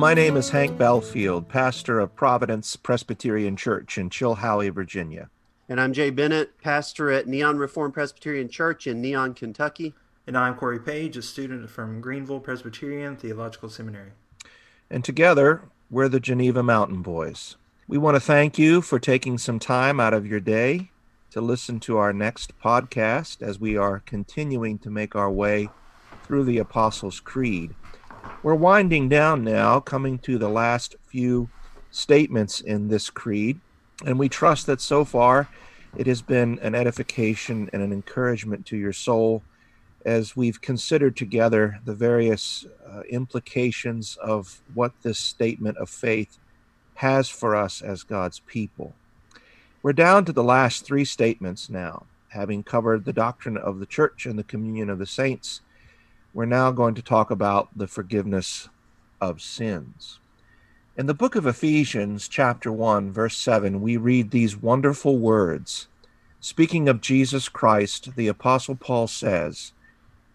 Hello, my name is Hank Belfield, pastor of Providence Presbyterian Church in Chilhowie, Virginia. And I'm Jay Bennett, pastor at Neon Reformed Presbyterian Church in Neon, Kentucky. And I'm Corey Page, a student from Greenville Presbyterian Theological Seminary. And together, we're the Geneva Mountain Boys. We want to thank you for taking some time out of your day to listen to our next podcast as we are continuing to make our way through the Apostles' Creed. We're winding down now, coming to the last few statements in this creed, and we trust that so far it has been an edification and an encouragement to your soul as we've considered together the various uh, implications of what this statement of faith has for us as God's people. We're down to the last three statements now. Having covered the doctrine of the church and the communion of the saints, we're now going to talk about the forgiveness of sins. In the book of Ephesians, chapter 1, verse 7, we read these wonderful words. Speaking of Jesus Christ, the Apostle Paul says,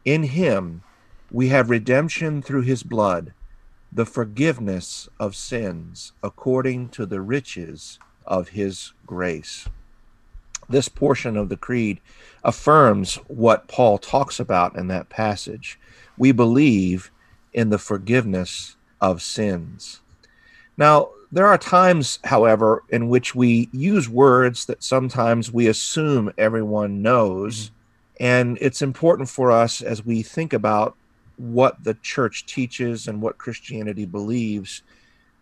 in him we have redemption through his blood, the forgiveness of sins according to the riches of his grace. This portion of the creed affirms what Paul talks about in that passage. We believe in the forgiveness of sins. Now, there are times, however, in which we use words that sometimes we assume everyone knows and it's important for us as we think about what the church teaches and what Christianity believes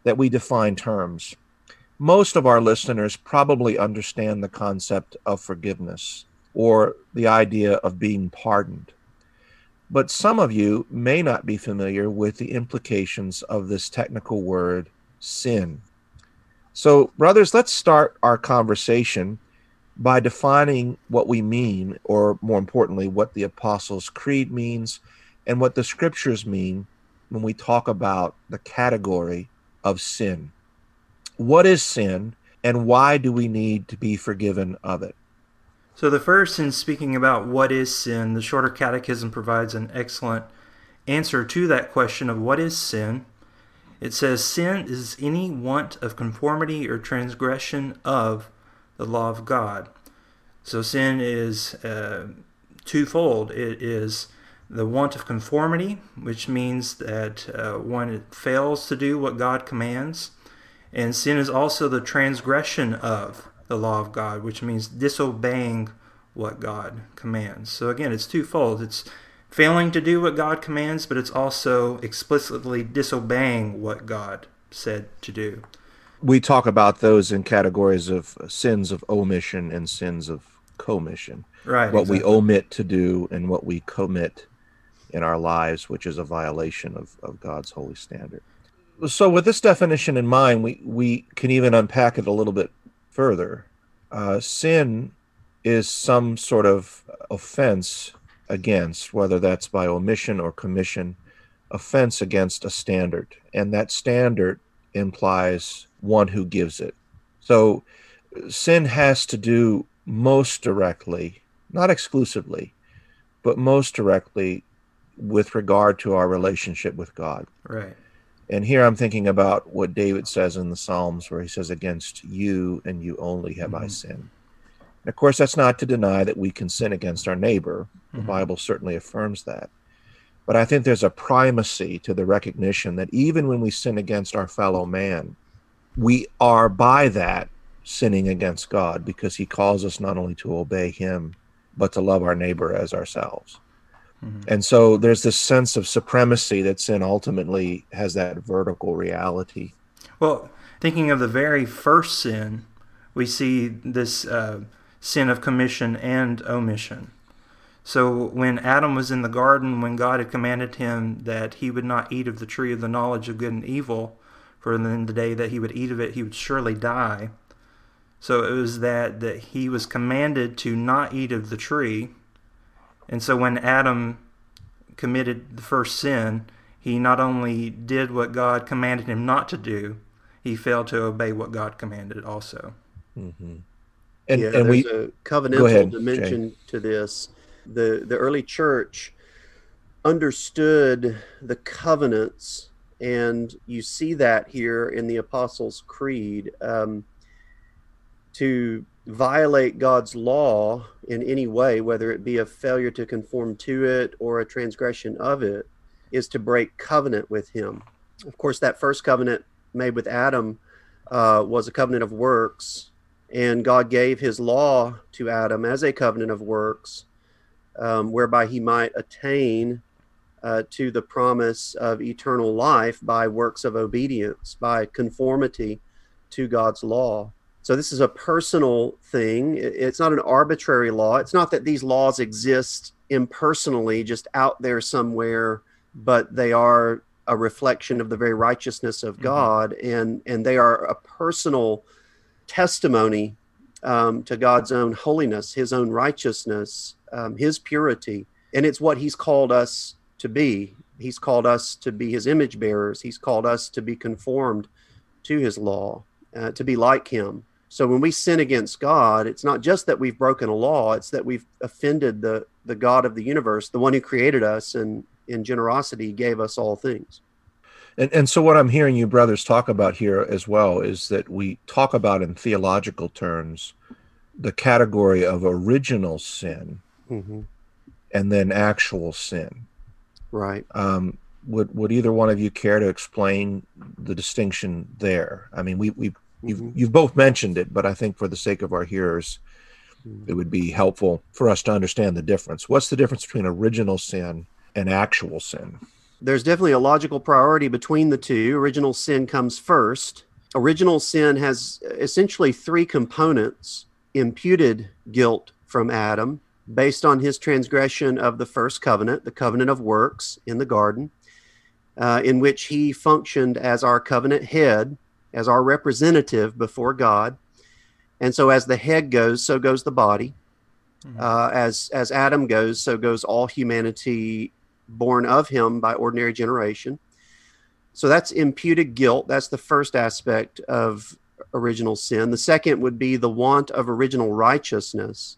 that we define terms. Most of our listeners probably understand the concept of forgiveness or the idea of being pardoned. But some of you may not be familiar with the implications of this technical word, sin. So, brothers, let's start our conversation by defining what we mean, or more importantly, what the Apostles' Creed means and what the scriptures mean when we talk about the category of sin. What is sin, and why do we need to be forgiven of it? So, the first, in speaking about what is sin, the Shorter Catechism provides an excellent answer to that question of what is sin. It says, Sin is any want of conformity or transgression of the law of God. So sin is uh, twofold. It is the want of conformity, which means that uh, one fails to do what God commands. And sin is also the transgression of the law of God, which means disobeying what God commands. So again, it's twofold. It's failing to do what God commands, but it's also explicitly disobeying what God said to do we talk about those in categories of sins of omission and sins of commission. Right. What exactly. we omit to do and what we commit in our lives, which is a violation of, of God's holy standard. So, with this definition in mind, we, we can even unpack it a little bit further. Uh, sin is some sort of offense against, whether that's by omission or commission, offense against a standard. And that standard implies one who gives it. So sin has to do most directly, not exclusively, but most directly with regard to our relationship with God. Right. And here I'm thinking about what David says in the Psalms, where he says, Against you and you only have mm-hmm. I sinned. And of course, that's not to deny that we can sin against our neighbor. The mm-hmm. Bible certainly affirms that. But I think there's a primacy to the recognition that even when we sin against our fellow man, we are by that sinning against God because he calls us not only to obey him, but to love our neighbor as ourselves. Mm-hmm. And so there's this sense of supremacy that sin ultimately has that vertical reality. Well, thinking of the very first sin, we see this uh, sin of commission and omission. So when Adam was in the garden, when God had commanded him that he would not eat of the tree of the knowledge of good and evil, for in the day that he would eat of it, he would surely die. So it was that that he was commanded to not eat of the tree. And so when Adam committed the first sin, he not only did what God commanded him not to do, he failed to obey what God commanded also. Mm-hmm. And, yeah, and there's we, a covenantal ahead, dimension Jay. to this. The the early church understood the covenants And you see that here in the Apostles' Creed. Um, to violate God's law in any way, whether it be a failure to conform to it or a transgression of it, is to break covenant with Him. Of course, that first covenant made with Adam uh, was a covenant of works, and God gave His law to Adam as a covenant of works, um, whereby he might attain uh, to the promise of eternal life by works of obedience, by conformity to God's law. So this is a personal thing. It's not an arbitrary law. It's not that these laws exist impersonally, just out there somewhere, but they are a reflection of the very righteousness of mm-hmm. God, and and they are a personal testimony um, to God's own holiness, His own righteousness, um, His purity, and it's what He's called us to be. He's called us to be His image bearers. He's called us to be conformed to His law, uh, to be like Him. So when we sin against God, it's not just that we've broken a law, it's that we've offended the the God of the universe, the one who created us and in generosity gave us all things. And and so what I'm hearing you brothers talk about here as well is that we talk about in theological terms the category of original sin mm-hmm. and then actual sin. Right. Um, would would either one of you care to explain the distinction there? I mean, we we You've mm-hmm. you've both mentioned it, but I think for the sake of our hearers, mm-hmm. it would be helpful for us to understand the difference. What's the difference between original sin and actual sin? There's definitely a logical priority between the two. Original sin comes first. Original sin has essentially three components imputed guilt from Adam based on his transgression of the first covenant, the covenant of works in the garden, uh, in which he functioned as our covenant head as our representative before God. And so, as the head goes, so goes the body. Mm-hmm. Uh, as as Adam goes, so goes all humanity born of him by ordinary generation. So that's imputed guilt. That's the first aspect of original sin. The second would be the want of original righteousness.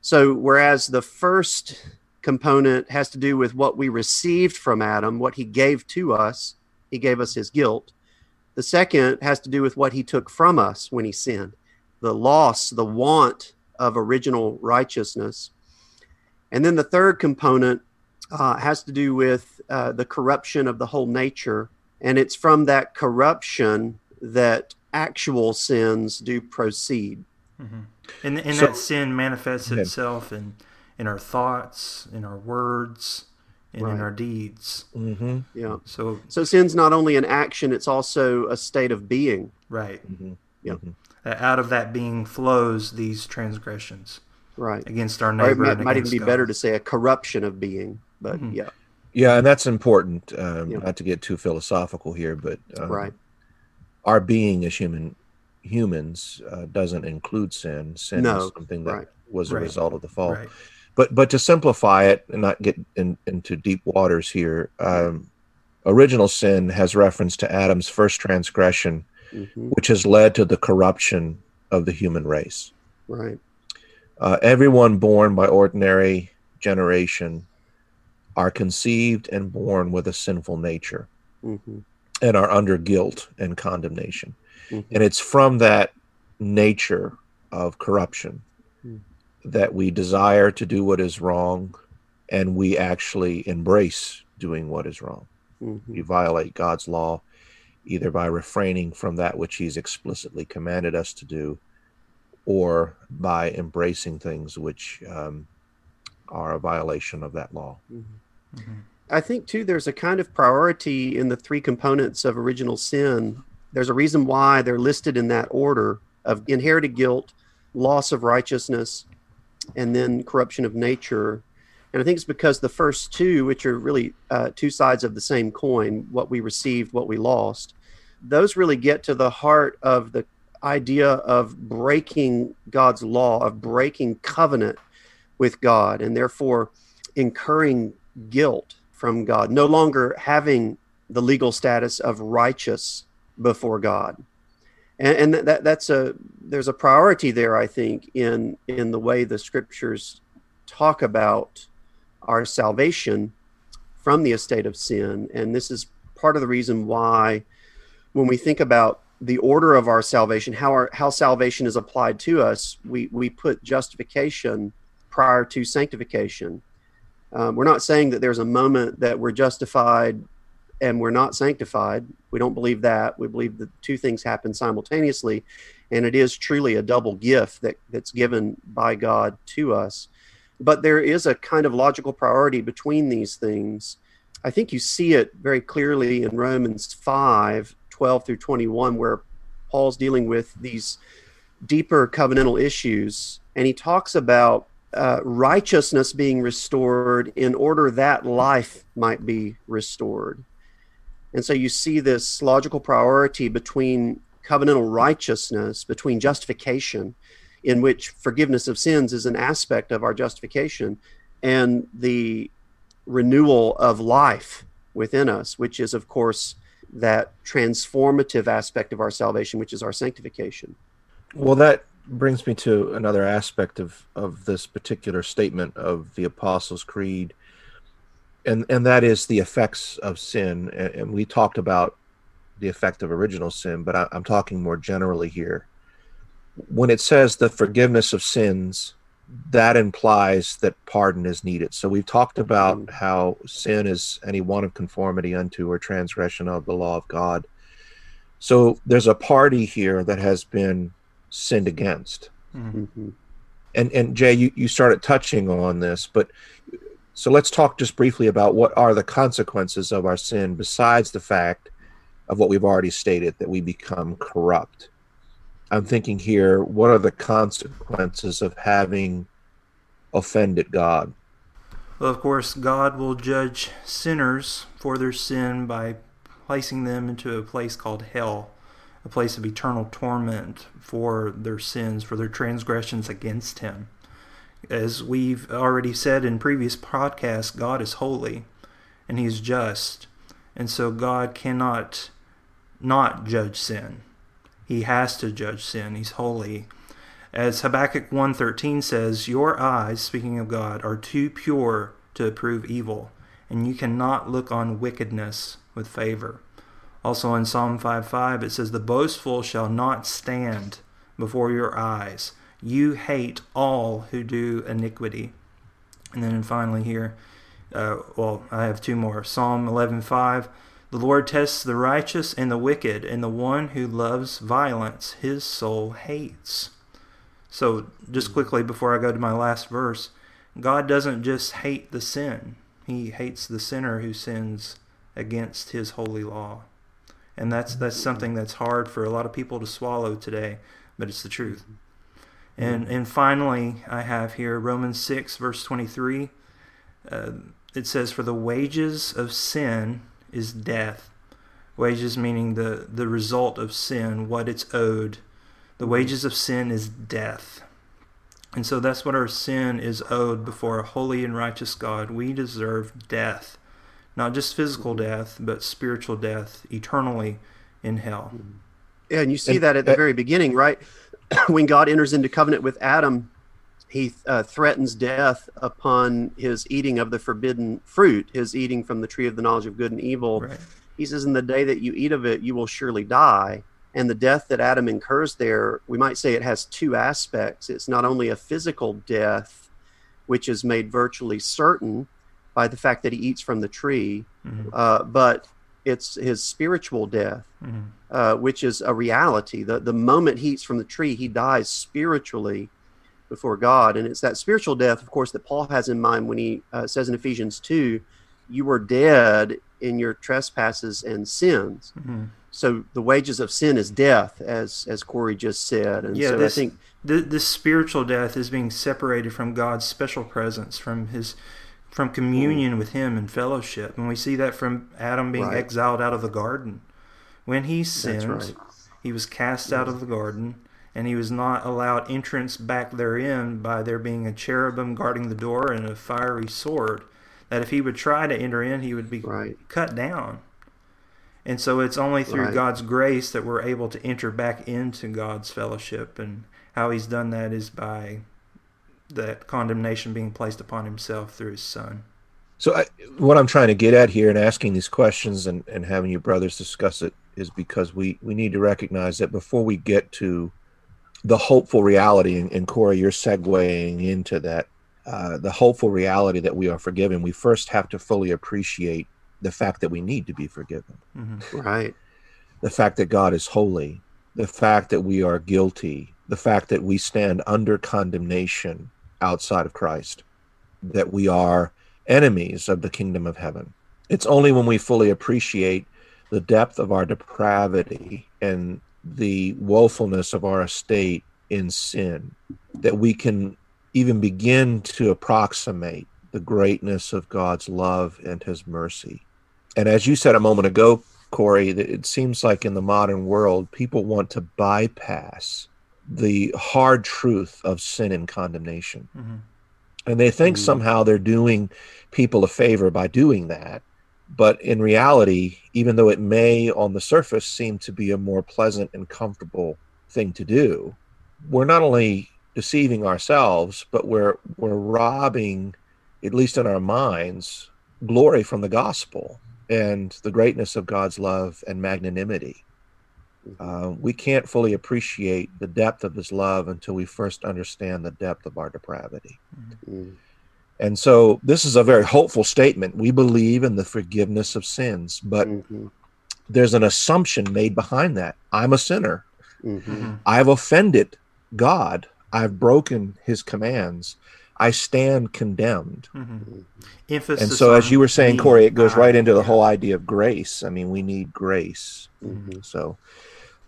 So, whereas the first component has to do with what we received from Adam, what he gave to us, he gave us his guilt. The second has to do with what he took from us when he sinned the loss, the want of original righteousness. And then the third component uh, has to do with uh, the corruption of the whole nature. And it's from that corruption that actual sins do proceed. Mm-hmm. And, and so, that sin manifests itself in, in our thoughts, in our words, and right. in our deeds. Mm-hmm. Yeah. So so sin's not only an action; it's also a state of being. Right. Mm-hmm. Yeah. Mm-hmm. Out of that being flows these transgressions. Right. Against our neighbor. Or it might, might even be God. better to say a corruption of being. But mm-hmm. yeah. Yeah, and that's important. Um, yeah. Not to get too philosophical here, but um, right. Our being as human humans uh, doesn't include sin. Sin no. is something that right. was a right. result of the fall. But but to simplify it and not get in, into deep waters here um, original sin has reference to adam's first transgression mm-hmm. which has led to the corruption of the human race right uh, everyone born by ordinary generation are conceived and born with a sinful nature mm-hmm. and are under guilt and condemnation mm-hmm. and it's from that nature of corruption that we desire to do what is wrong and we actually embrace doing what is wrong. Mm-hmm. We violate God's law either by refraining from that which He's explicitly commanded us to do or by embracing things which um, are a violation of that law. Mm-hmm. Mm-hmm. I think, too, there's a kind of priority in the three components of original sin. There's a reason why they're listed in that order of inherited guilt, loss of righteousness, and then corruption of nature. And I think it's because the first two, which are really uh, two sides of the same coin, what we received, what we lost, those really get to the heart of the idea of breaking God's law, of breaking covenant with God, and therefore incurring guilt from God, no longer having the legal status of righteous before God and, and that that's a there's a priority there i think in in the way the scriptures talk about our salvation from the estate of sin and this is part of the reason why, when we think about the order of our salvation, how our how salvation is applied to us, we we put justification prior to sanctification. Um, we're not saying that there's a moment that we're justified and we're not sanctified. We don't believe that. We believe that two things happen simultaneously, and it is truly a double gift that that's given by God to us. But there is a kind of logical priority between these things. I think you see it very clearly in Romans 5 12 through 21, where Paul's dealing with these deeper covenantal issues. And he talks about uh, righteousness being restored in order that life might be restored. And so you see this logical priority between covenantal righteousness, between justification, in which forgiveness of sins is an aspect of our justification, and the renewal of life within us, which is, of course, that transformative aspect of our salvation, which is our sanctification. Well, that brings me to another aspect of, of this particular statement of the Apostles' Creed, and, and that is the effects of sin. And, and we talked about the effect of original sin, but I, I'm talking more generally here. When it says the forgiveness of sins, that implies that pardon is needed. So we've talked about mm-hmm. how sin is any one of conformity unto or transgression of the law of God. So there's a party here that has been sinned against. Mm-hmm. And and Jay, you, you started touching on this, but so let's talk just briefly about what are the consequences of our sin besides the fact of what we've already stated that we become corrupt. I'm thinking here, what are the consequences of having offended God? Well, of course, God will judge sinners for their sin by placing them into a place called hell, a place of eternal torment for their sins, for their transgressions against Him. As we've already said in previous podcasts, God is holy and He's just. And so God cannot not judge sin. He has to judge sin. He's holy. As Habakkuk 1:13 says, "Your eyes, speaking of God, are too pure to approve evil, and you cannot look on wickedness with favor." Also in Psalm 5:5 it says, "The boastful shall not stand before your eyes. You hate all who do iniquity." And then finally here, uh, well, I have two more. Psalm 11:5 the Lord tests the righteous and the wicked, and the one who loves violence his soul hates. So, just hmm. quickly before I go to my last verse, God doesn't just hate the sin, He hates the sinner who sins against His holy law. And that's, that's hmm. something that's hard for a lot of people to swallow today, but it's the truth. And, mm. and finally, I have here Romans 6, verse 23. Uh, it says, For the wages of sin is death. Wages meaning the, the result of sin, what it's owed. The mm-hmm. wages of sin is death. And so that's what our sin is owed before a holy and righteous God. We deserve death. Not just physical mm-hmm. death, but spiritual death eternally in hell. Mm. Yeah, and you see that at the very beginning, right? when God enters into covenant with Adam, he uh, threatens death upon his eating of the forbidden fruit, his eating from the tree of the knowledge of good and evil. Right. He says, In the day that you eat of it, you will surely die. And the death that Adam incurs there, we might say it has two aspects. It's not only a physical death, which is made virtually certain by the fact that he eats from the tree, mm-hmm. uh, but it's his spiritual death, mm-hmm. uh, which is a reality. The, the moment he eats from the tree, he dies spiritually before God. And it's that spiritual death, of course, that Paul has in mind when he uh, says in Ephesians 2, you were dead in your trespasses and sins. Mm-hmm. So the wages of sin is death, as as Corey just said. And yeah, so this, I think th- this spiritual death is being separated from God's special presence, from his from communion mm. with him and fellowship. And we see that from Adam being right. exiled out of the garden. When he sinned, right. he was cast yes. out of the garden and he was not allowed entrance back therein by there being a cherubim guarding the door and a fiery sword. That if he would try to enter in, he would be right. cut down. And so it's only through. God's grace that we're able to enter back into God's fellowship. And how he's done that is by that condemnation being placed upon himself through his son. So, I, what I'm trying to get at here and asking these questions and, and having your brothers discuss it is because we, we need to recognize that before we get to the hopeful reality, and, and Corey, you're segueing into that, uh, the hopeful reality that we are forgiven, we first have to fully appreciate the fact that we need to be forgiven. Mm-hmm. Right. The fact that God is holy, the fact that we are guilty, the fact that we stand under condemnation outside of Christ, that we are enemies of the kingdom of heaven. It's only when we fully appreciate the depth of our depravity and the woefulness of our estate in sin that we can even begin to approximate the greatness of God's love and his mercy. And as you said a moment ago, Corey, it seems like in the modern world, people want to bypass the hard truth of sin and condemnation. Mm-hmm. And they think Mm. somehow they're doing people a favor by doing that. But in reality, even though it may on the surface seem to be a more pleasant and comfortable thing to do, we're not only deceiving ourselves, but we're we're robbing, at least in our minds, glory from the gospel and the greatness of God's love and magnanimity. Uh, we can't fully appreciate the depth of his love until we first understand the depth of our depravity. Mm. And so this is a very hopeful statement. We believe in the forgiveness of sins, but Mhm. there's an assumption made behind that. I'm a sinner. Mhm. Mm-hmm. I've offended God. I've broken his commands. I stand condemned. Mm-hmm. Emphasis. And so, as you were saying, Corey, it goes I, right into the yeah. whole idea of grace. I mean, we need grace. So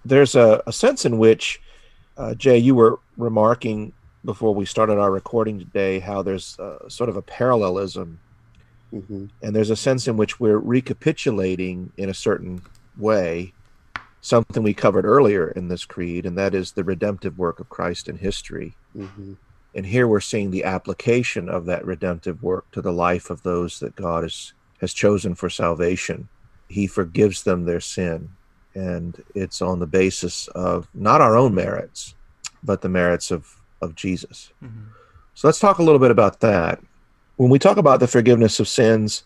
there's a, a sense in which, uh, Jay, you were remarking before we started our recording today how there's uh, sort of a parallelism, Mhm. and there's a sense in which we're recapitulating in a certain way something we covered earlier in this creed, and that is the redemptive work of Christ in history. Mhm. And here we're seeing the application of that redemptive work to the life of those that God has, has chosen for salvation. He forgives them their sin. And it's on the basis of not our own merits, but the merits of, of Jesus. Mhm. So let's talk a little bit about that. When we talk about the forgiveness of sins,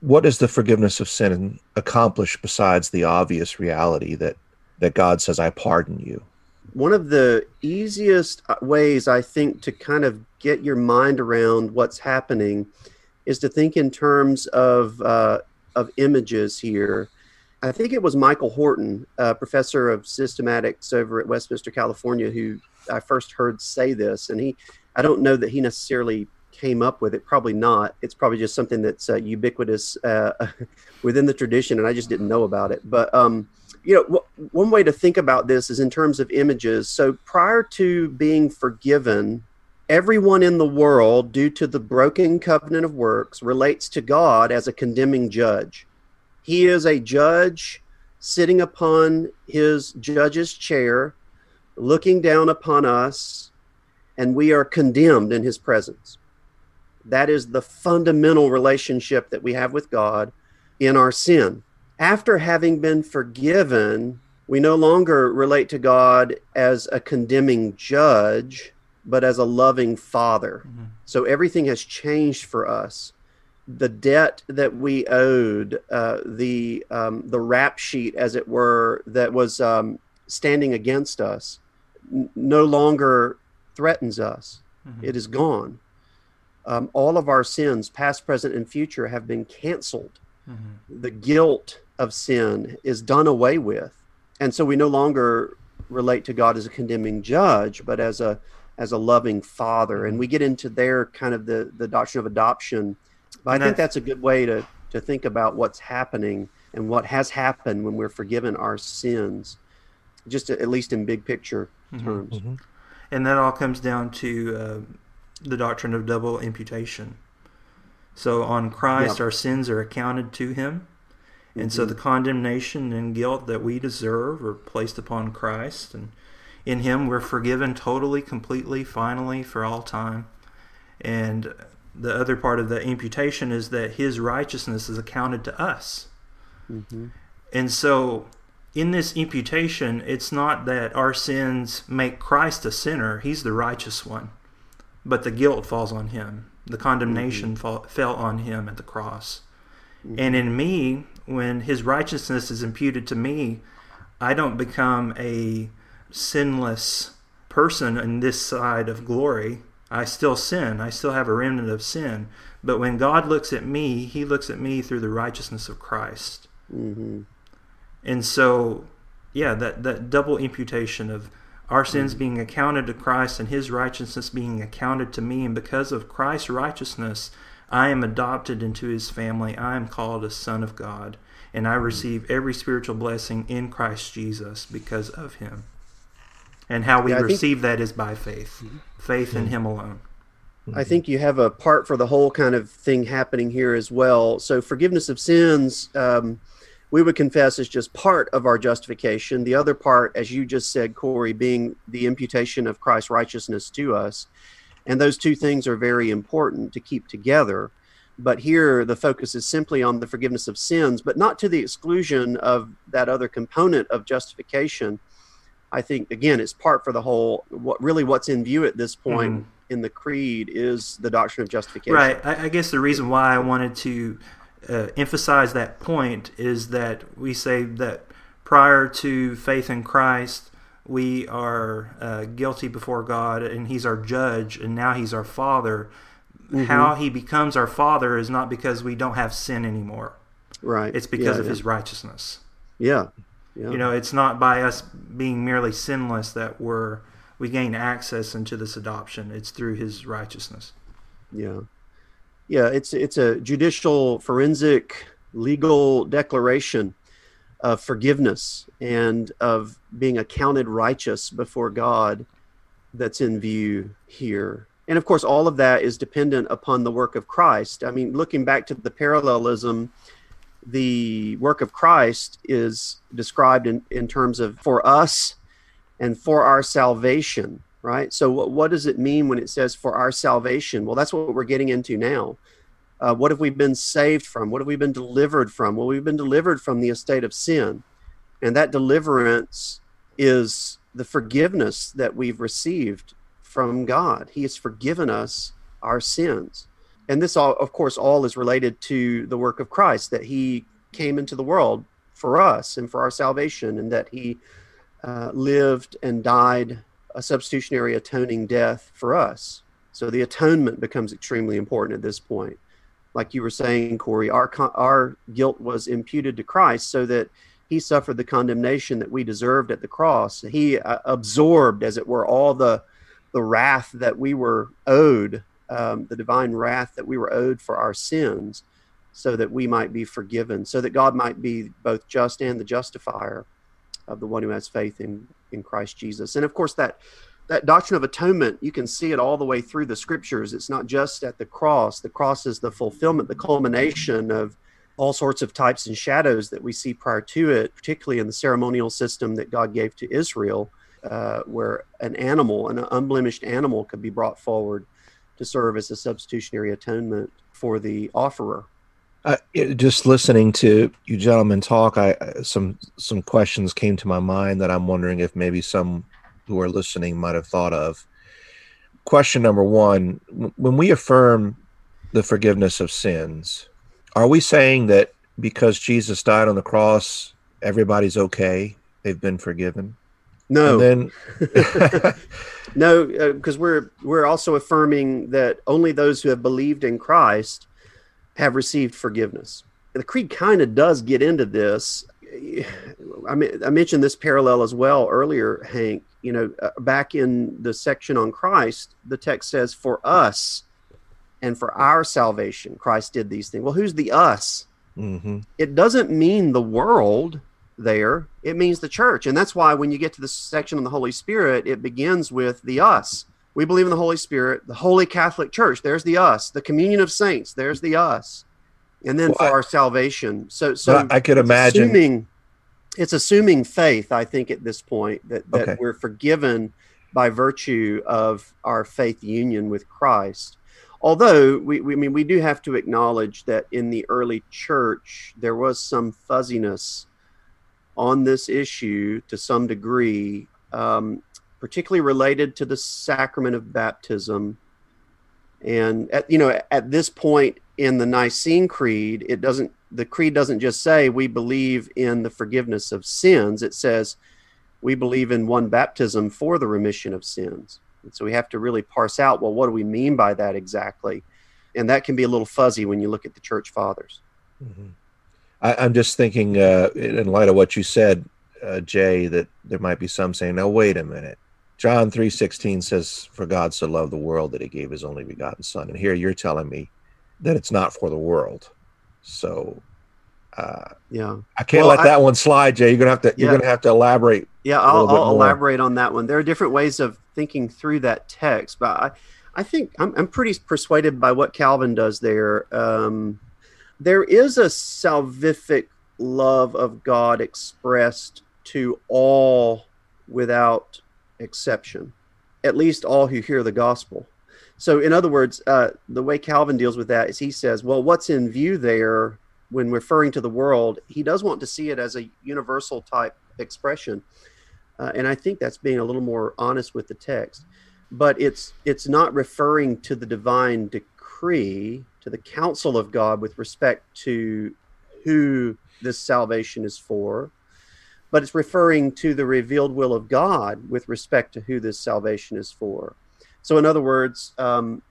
what does the forgiveness of sin accomplish besides the obvious reality that, that God says, I pardon you? one of the easiest uh, ways I think to kind of get your mind around what's happening is to think in terms of uh, of images here. I think it was Michael Horton, professor of systematics over at Westminster, California, who I first heard say this, and he I don't know that he necessarily came up with it. Probably not. It's probably just something that's uh, ubiquitous uh, within the tradition, and I just didn't know about it. But um, you know, w- one way to think about this is in terms of images. So prior to being forgiven, everyone in the world, due to the broken covenant of works, relates to God as a condemning judge. He is a judge sitting upon his judge's chair, looking down upon us, and we are condemned in his presence. That is the fundamental relationship that we have with God in our sin after having been forgiven, we no longer relate to God as a condemning judge, but as a loving father. Mhm. So everything has changed for us. The debt that we owed, uh, the um, the rap sheet, as it were, that was um, standing against us, n- no longer threatens us. Mhm. It is gone. Um, all of our sins, past, present, and future, have been canceled Mhm. the guilt of sin is done away with and so we no longer relate to god as a condemning judge but as a as a loving father and we get into their kind of the the doctrine of adoption but And i think that's- that's a good way to to think about what's happening and what has happened when we're forgiven our sins just at least in big picture Mhm. terms And that all comes down to uh, the doctrine of double imputation. So on Christ, Yeah. our sins are accounted to him. And so Mhm. the condemnation and guilt that we deserve are placed upon Christ. And in him, we're forgiven totally, completely, finally, for all time. And the other part of the imputation is that his righteousness is accounted to us. Mhm. And so, in this imputation, it's not that our sins make Christ a sinner, he's the righteous one, but the guilt falls on him. The condemnation mm-hmm. fall, fell on him at the cross. Mm-hmm. And in me, when his righteousness is imputed to me, I don't become a sinless person in this side of glory. I still sin. I still have a remnant of sin. But when God looks at me, he looks at me through the righteousness of Christ. Mm-hmm. And so, yeah, that, that double imputation of our sins mm-hmm. being accounted to Christ and his righteousness being accounted to me. And because of Christ's righteousness, I am adopted into his family. I am called a son of God. And I mm-hmm. receive every spiritual blessing in Christ Jesus because of him. And how we yeah, receive think... that is by faith, mm-hmm. faith in mm-hmm. him alone. I think you have a part for the whole kind of thing happening here as well. So, forgiveness of sins. Um, we would confess is just part of our justification. The other part, as you just said, Corey, being the imputation of Christ's righteousness to us. And those two things are very important to keep together. But here, the focus is simply on the forgiveness of sins, but not to the exclusion of that other component of justification. I think, again, it's part for the whole. What really what's in view at this point mm-hmm. in the creed is the doctrine of justification. Right. I, I guess the reason why I wanted to uh, emphasize that point is that we say that prior to faith in Christ, we are uh, guilty before God and He's our judge, and now He's our Father. Mm-hmm. How He becomes our Father is not because we don't have sin anymore. Right. It's because yeah, of yeah. His righteousness. Yeah. Yeah. You know, it's not by us being merely sinless that we're we gain access into this adoption. It's through His righteousness. Yeah yeah, it's it's a judicial forensic legal declaration of forgiveness and of being accounted righteous before God that's in view here. And of course, all of that is dependent upon the work of Christ. I mean, looking back to the parallelism, the work of Christ is described in, in terms of for us and for our salvation right? So, what, what does it mean when it says for our salvation? Well, that's what we're getting into now. Uh, what have we been saved from? What have we been delivered from? Well, we've been delivered from the estate of sin. And that deliverance is the forgiveness that we've received from God. He has forgiven us our sins. And this, all, of course, all is related to the work of Christ that He came into the world for us and for our salvation, and that He uh, lived and died a substitutionary atoning death for us. So the atonement becomes extremely important at this point. Like you were saying, Corey, our our guilt was imputed to Christ, so that He suffered the condemnation that we deserved at the cross. He uh, absorbed, as it were, all the the wrath that we were owed, um, the divine wrath that we were owed for our sins, so that we might be forgiven, so that God might be both just and the justifier of the one who has faith in in Christ Jesus. And of course, that that doctrine of atonement, you can see it all the way through the scriptures. It's not just at the cross. The cross is the fulfillment, the culmination of all sorts of types and shadows that we see prior to it, particularly in the ceremonial system that God gave to Israel, uh, where an animal, an unblemished animal, could be brought forward to serve as a substitutionary atonement for the offerer. Uh, just listening to you gentlemen talk, I some some questions came to my mind that I'm wondering if maybe some who are listening might have thought of. Question number one: When we affirm the forgiveness of sins, are we saying that because Jesus died on the cross, everybody's okay? They've been forgiven. No. And then no, because uh, we're we're also affirming that only those who have believed in Christ have received forgiveness. The creed kind of does get into this. I mean, I mentioned this parallel as well earlier, Hank. You know, uh, back in the section on Christ, the text says, "For us and for our salvation, Christ did these things." Well, who's the us? Mm-hmm. It doesn't mean the world there; it means the church, and that's why when you get to the section on the Holy Spirit, it begins with the us we believe in the Holy Spirit, the Holy Catholic Church. There's the us, the communion of saints. There's the us, and then well, for I, our salvation. So, so I could imagine. Assuming, it's assuming faith. I think at this point that that okay. we're forgiven by virtue of our faith union with Christ. Although we, we I mean we do have to acknowledge that in the early church there was some fuzziness on this issue to some degree. Um, particularly related to the sacrament of baptism And at you know at this point in the Nicene Creed, it doesn't the creed doesn't just say we believe in the forgiveness of sins. It says we believe in one baptism for the remission of sins. And so we have to really parse out well, what do we mean by that exactly? And that can be a little fuzzy when you look at the church fathers. Mm-hmm. I, am just thinking, uh, in light of what you said, uh, Jay, that there might be some saying, "Now wait a minute." John three sixteen says, "For God so loved the world that He gave His only begotten Son," and here you're telling me that it's not for the world. So, uh, yeah, I can't well, let I, that one slide, Jay. You're gonna have to. Yeah. You're gonna have to elaborate. Yeah, I'll, I'll elaborate on that one. There are different ways of thinking through that text, but I, I think I'm, I'm pretty persuaded by what Calvin does there. Um, there is a salvific love of God expressed to all without exception, at least all who hear the gospel. So, in other words, uh, the way Calvin deals with that is he says, well, what's in view there when referring to the world, he does want to see it as a universal type expression. Uh, and I think that's being a little more honest with the text. But it's it's not referring to the divine decree, to the counsel of God with respect to who this salvation is for, but it's referring to the revealed will of God with respect to who this salvation is for. So, in other words, um,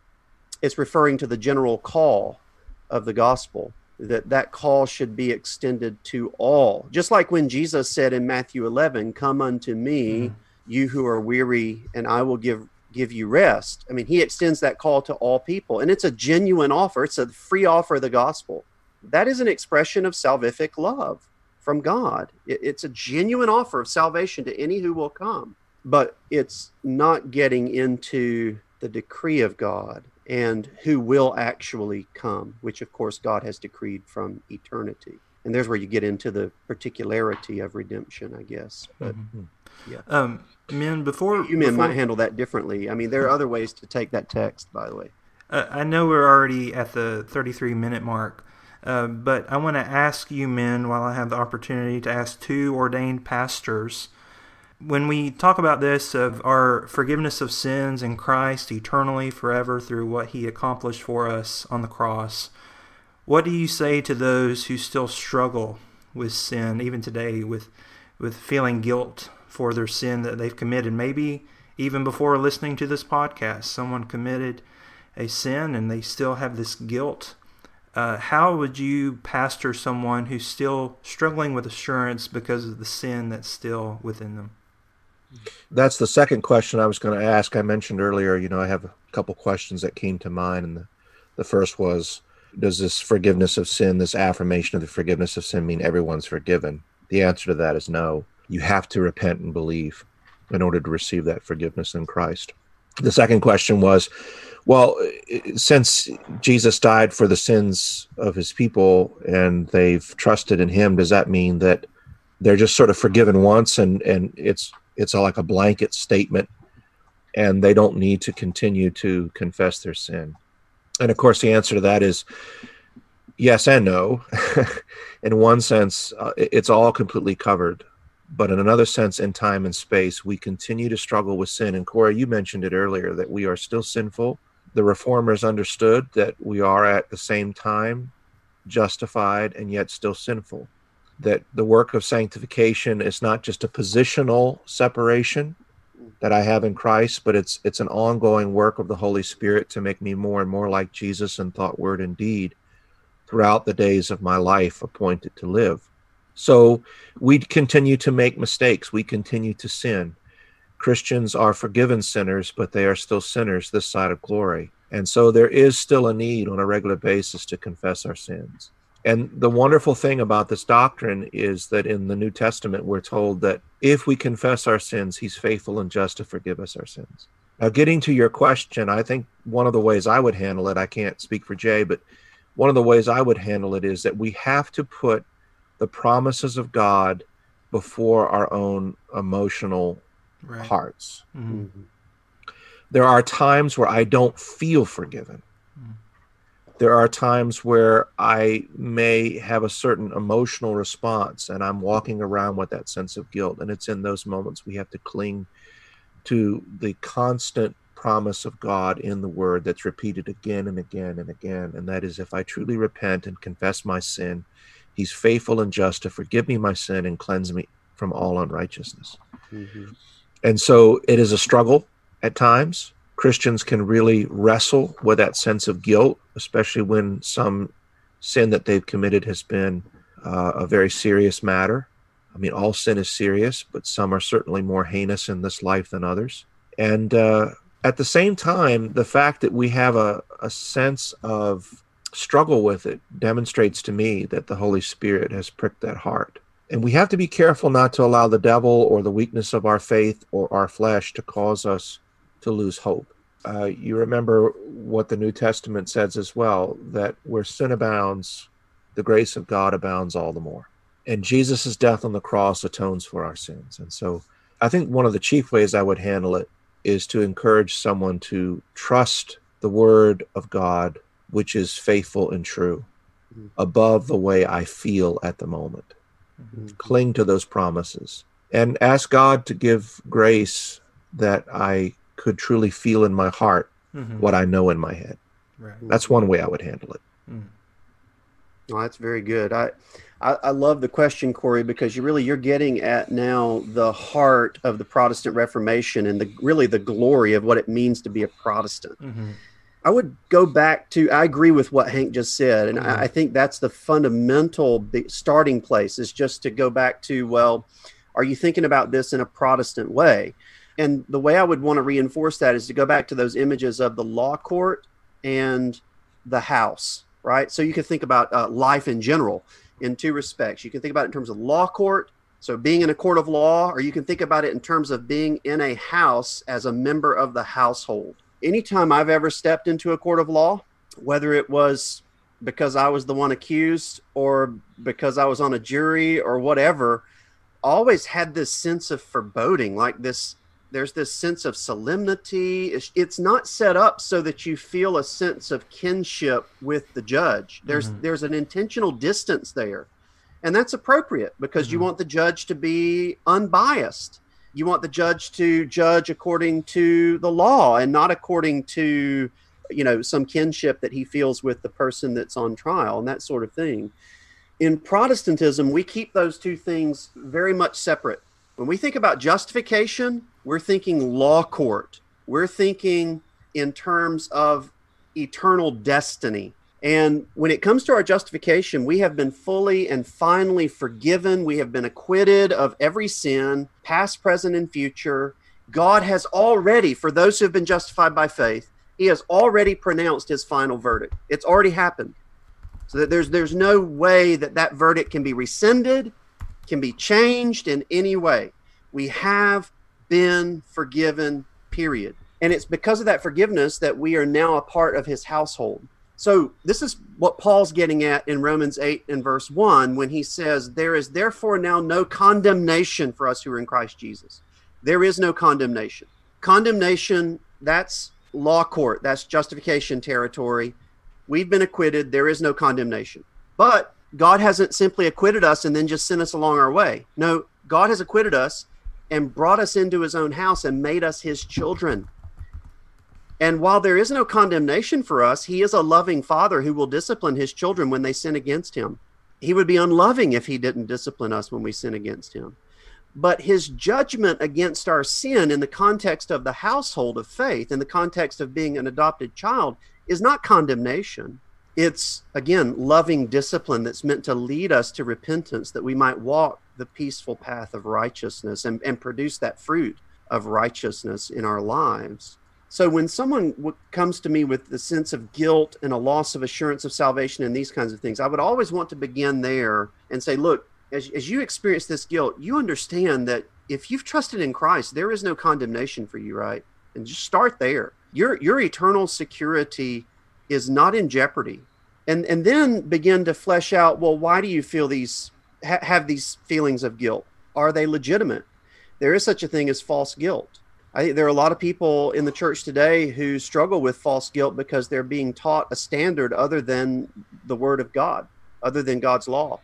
it's referring to the general call of the gospel that that call should be extended to all just like when jesus said in matthew 11 come unto me mm. you who are weary and i will give give you rest i mean he extends that call to all people and it's a genuine offer it's a free offer of the gospel that is an expression of salvific love from God. it's a genuine offer of salvation to any who will come, but it's not getting into the decree of God and who will actually come, which of course God has decreed from eternity. And there's where you get into the particularity of redemption, I guess. But mm-hmm. yeah. Um, men, before you men before, might handle that differently. I mean, there are other ways to take that text, by the way. Uh, I know we're already at the 33 minute mark, uh, but I want to ask you men, while I have the opportunity to ask two ordained pastors, when we talk about this of our forgiveness of sins in Christ eternally forever through what he accomplished for us on the cross, what do you say to those who still struggle with sin even today with with feeling guilt for their sin that they've committed maybe even before listening to this podcast someone committed a sin and they still have this guilt uh, how would you pastor someone who's still struggling with assurance because of the sin that's still within them? That's the second question I was going to ask. I mentioned earlier, you know, I have a couple questions that came to mind, and the, the first was, does this forgiveness of sin, this affirmation of the forgiveness of sin, mean everyone's forgiven? The answer to that is no. You have to repent and believe in order to receive that forgiveness in Christ. The second question was, well, since Jesus died for the sins of his people and they've trusted in him, does that mean that they're just sort of forgiven once and, and it's it's like a blanket statement and they don't need to continue to confess their sin? And of course, the answer to that is yes and no. in one sense, uh, it's all completely covered but in another sense, in time and space, we continue to struggle with sin. And Corey, you mentioned it earlier that we are still sinful the reformers understood that we are at the same time justified and yet still sinful. That the work of sanctification is not just a positional separation that I have in Christ, but it's it's an ongoing work of the Holy Spirit to make me more and more like Jesus in thought, word, and deed throughout the days of my life appointed to live. So we continue to make mistakes, we continue to sin. Christians are forgiven sinners, but they are still sinners this side of glory. And so there is still a need on a regular basis to confess our sins. And the wonderful thing about this doctrine is that in the New Testament, we're told that if we confess our sins, he's faithful and just to forgive us our sins. Now, getting to your question, I think one of the ways I would handle it, I can't speak for Jay, but one of the ways I would handle it is that we have to put the promises of God before our own emotional right. hearts. Mm-hmm. mm-hmm. There are times where I don't feel forgiven. There are times where I may have a certain emotional response and I'm walking around with that sense of guilt. And it's in those moments we have to cling to the constant promise of God in the word that's repeated again and again and again. And that is, if I truly repent and confess my sin, he's faithful and just to forgive me my sin and cleanse me from all unrighteousness. Mm-hmm. And so it is a struggle at times. Christians can really wrestle with that sense of guilt, especially when some sin that they've committed has been uh, a very serious matter. I mean, all sin is serious, but some are certainly more heinous in this life than others. And uh, at the same time, the fact that we have a, a sense of struggle with it demonstrates to me that the Holy Spirit has pricked that heart. And we have to be careful not to allow the devil or the weakness of our faith or our flesh to cause us to lose hope. Uh, you remember what the New Testament says as well that where sin abounds, the grace of God abounds all the more. And Jesus' death on the cross atones for our sins. And so I think one of the chief ways I would handle it is to encourage someone to trust the word of God, which is faithful and true, mm-hmm. above the way I feel at the moment. Mm-hmm. Cling to those promises and ask God to give grace that I could truly feel in my heart mm-hmm. what I know in my head. Right. That's one way I would handle it. Mm. Oh, that's very good. I, I, I love the question, Corey, because you really you're getting at now the heart of the Protestant Reformation and the really the glory of what it means to be a Protestant. Mm-hmm. I would go back to I agree with what Hank just said, and mm-hmm. I, I think that's the fundamental starting place is just to go back to well, are you thinking about this in a Protestant way? And the way I would want to reinforce that is to go back to those images of the law court and the house, right? So you can think about uh, life in general in two respects. You can think about it in terms of law court, so being in a court of law, or you can think about it in terms of being in a house as a member of the household. Anytime I've ever stepped into a court of law, whether it was because I was the one accused or because I was on a jury or whatever, always had this sense of foreboding, like this there's this sense of solemnity. It's, it's, not set up so that you feel a sense of kinship with the judge. There's mm-hmm. there's an intentional distance there, and that's appropriate because mm-hmm. you want the judge to be unbiased. You want the judge to judge according to the law and not according to you know some kinship that he feels with the person that's on trial and that sort of thing. In Protestantism, we keep those two things very much separate. When we think about justification, we're thinking law court. We're thinking in terms of eternal destiny. And when it comes to our justification, we have been fully and finally forgiven. We have been acquitted of every sin, past, present, and future. God has already, for those who have been justified by faith, He has already pronounced His final verdict. It's already happened. So that there's there's no way that that verdict can be rescinded, can be changed in any way. We have been forgiven, period. And it's because of that forgiveness that we are now a part of his household. So, this is what Paul's getting at in Romans 8 and verse 1 when he says, There is therefore now no condemnation for us who are in Christ Jesus. There is no condemnation. Condemnation, that's law court, that's justification territory. We've been acquitted. There is no condemnation. But God hasn't simply acquitted us and then just sent us along our way. No, God has acquitted us and brought us into his own house and made us his children. And while there is no condemnation for us, he is a loving father who will discipline his children when they sin against him. He would be unloving if he didn't discipline us when we sin against him. But his judgment against our sin in the context of the household of faith, in the context of being an adopted child, is not condemnation. It's, again, loving discipline that's meant to lead us to repentance that we might walk the peaceful path of righteousness and, and produce that fruit of righteousness in our lives. So when someone w- comes to me with the sense of guilt and a loss of assurance of salvation and these kinds of things, I would always want to begin there and say, look, as, as you experience this guilt, you understand that if you've trusted in Christ, there is no condemnation for you, right? And just start there. Your your eternal security is not in jeopardy. And and then begin to flesh out, well, why do you feel these ha- have these feelings of guilt? Are they legitimate? There is such a thing as false guilt. I think there are a lot of people in the church today who struggle with false guilt because they're being taught a standard other than the Word of God, other than God's law.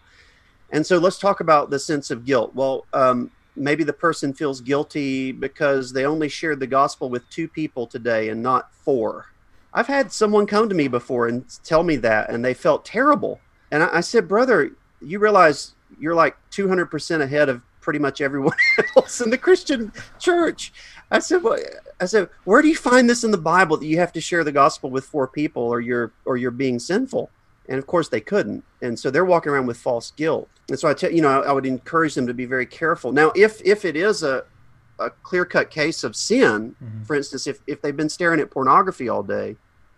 And so let's talk about the sense of guilt. Well, um, maybe the person feels guilty because they only shared the gospel with two people today and not four. I've had someone come to me before and tell me that, and they felt terrible. And I, I said, Brother, you realize you're like 200% ahead of pretty much everyone else in the Christian church. I said, well, I said, where do you find this in the Bible that you have to share the gospel with four people or you're or you're being sinful? And of course they couldn't. And so they're walking around with false guilt. And so I tell you know, I, I would encourage them to be very careful. Now, if if it is a a clear cut case of sin, mm-hmm. for instance, if, if they've been staring at pornography all day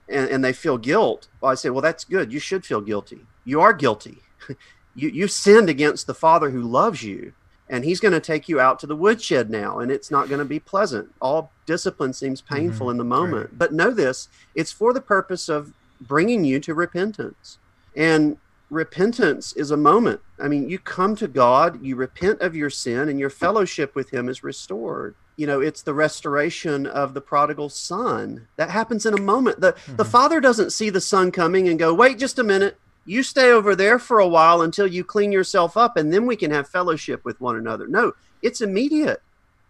and, and they feel guilt, well, I say, well, that's good. You should feel guilty. You are guilty. you, you sinned against the Father who loves you and he's going to take you out to the woodshed now and it's not going to be pleasant all discipline seems painful mm-hmm. in the moment right. but know this it's for the purpose of bringing you to repentance and repentance is a moment. I mean you come to god you repent of your sin and your fellowship with him is restored. You know it's the restoration of the prodigal son. That happens in a moment. The mm-hmm. the father doesn't see the son coming and go wait just a minute. You stay over there for a while until you clean yourself up and then we can have fellowship with one another. No it's immediate.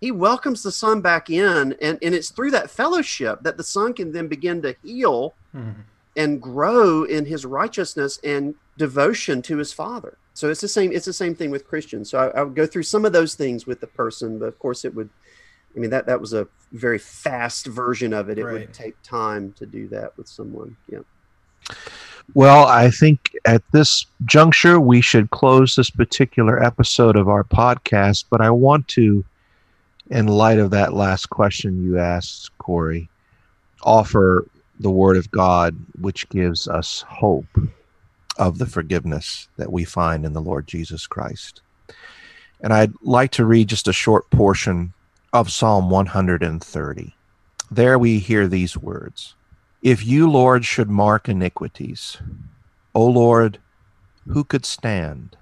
He welcomes the son back in and, and it's through that fellowship that the son can then begin to heal mm-hmm. and grow in his righteousness and devotion to his father. So it's the same it's the same thing with christians. So I, I would go through some of those things with the person but of course it would i mean that that was a very fast version of it. It right. would take time to do that with someone. Yeah. Well, I think at this juncture, we should close this particular episode of our podcast. But I want to, in light of that last question you asked, Corey, offer the Word of God, which gives us hope of the forgiveness that we find in the Lord Jesus Christ. And I'd like to read just a short portion of Psalm 130. There we hear these words. If you, Lord, should mark iniquities, O Lord, who could stand?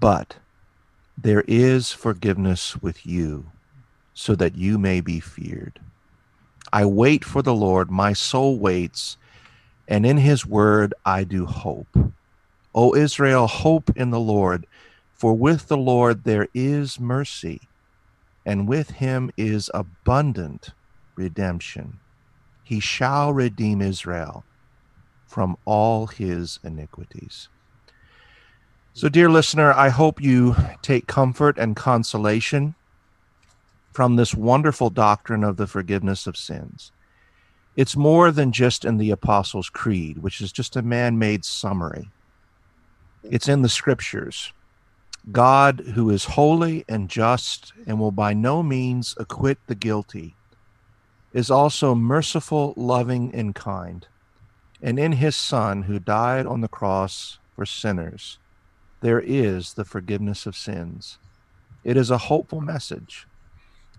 But there is forgiveness with you, so that you may be feared. I wait for the Lord, my soul waits, and in his word I do hope. O Israel, hope in the Lord, for with the Lord there is mercy, and with him is abundant redemption he shall redeem Israel from all his iniquities. So, dear listener, I hope you take comfort and consolation from this wonderful doctrine of the forgiveness of sins. It's more than just in the Apostles' Creed, which is just a man made summary. It's in the scriptures. God, who is holy and just and will by no means acquit the guilty, is also merciful, loving, and kind. And in his Son, who died on the cross for sinners, there is the forgiveness of sins. It is a hopeful message.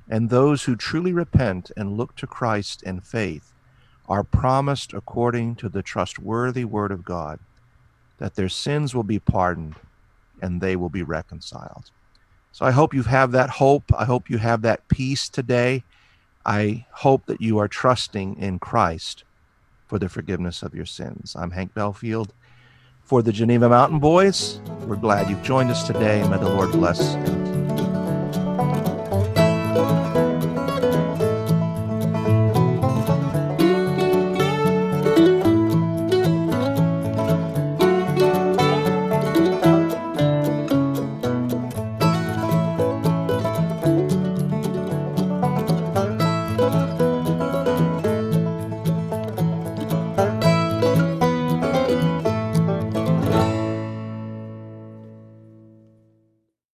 And those who truly repent and look to Christ in faith are promised, according to the trustworthy Word of God, that their sins will be pardoned and they will be reconciled. So I hope you have that hope. I hope you have that peace today. I hope that you are trusting in Christ for the forgiveness of your sins. I'm Hank Belfield for the Geneva Mountain Boys. We're glad you've joined us today. May the Lord bless